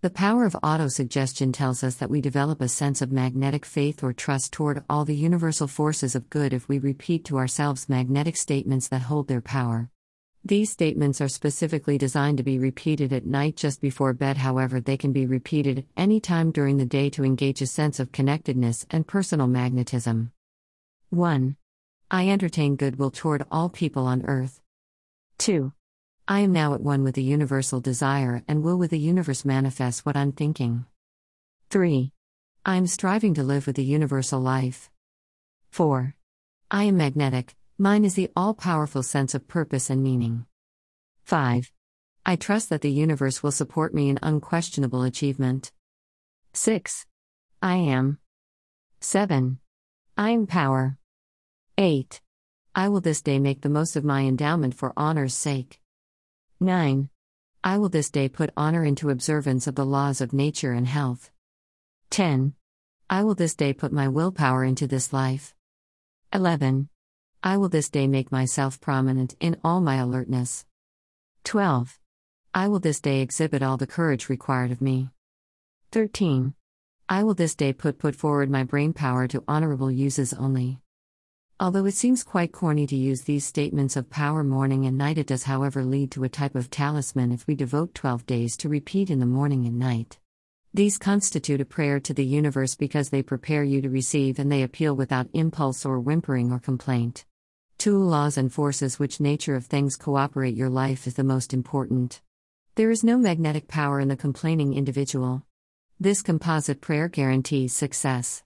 The power of autosuggestion tells us that we develop a sense of magnetic faith or trust toward all the universal forces of good if we repeat to ourselves magnetic statements that hold their power. These statements are specifically designed to be repeated at night just before bed, however, they can be repeated any time during the day to engage a sense of connectedness and personal magnetism. 1. I entertain goodwill toward all people on earth. 2. I am now at one with the universal desire and will with the universe manifest what I'm thinking. 3. I am striving to live with the universal life. 4. I am magnetic, mine is the all powerful sense of purpose and meaning. 5. I trust that the universe will support me in unquestionable achievement. 6. I am. 7. I am power. 8. I will this day make the most of my endowment for honor's sake. 9. I will this day put honor into observance of the laws of nature and health. 10. I will this day put my willpower into this life. 11. I will this day make myself prominent in all my alertness. 12. I will this day exhibit all the courage required of me. 13. I will this day put put forward my brain power to honorable uses only. Although it seems quite corny to use these statements of power morning and night, it does, however, lead to a type of talisman if we devote 12 days to repeat in the morning and night. These constitute a prayer to the universe because they prepare you to receive and they appeal without impulse or whimpering or complaint. Two laws and forces which nature of things cooperate your life is the most important. There is no magnetic power in the complaining individual. This composite prayer guarantees success.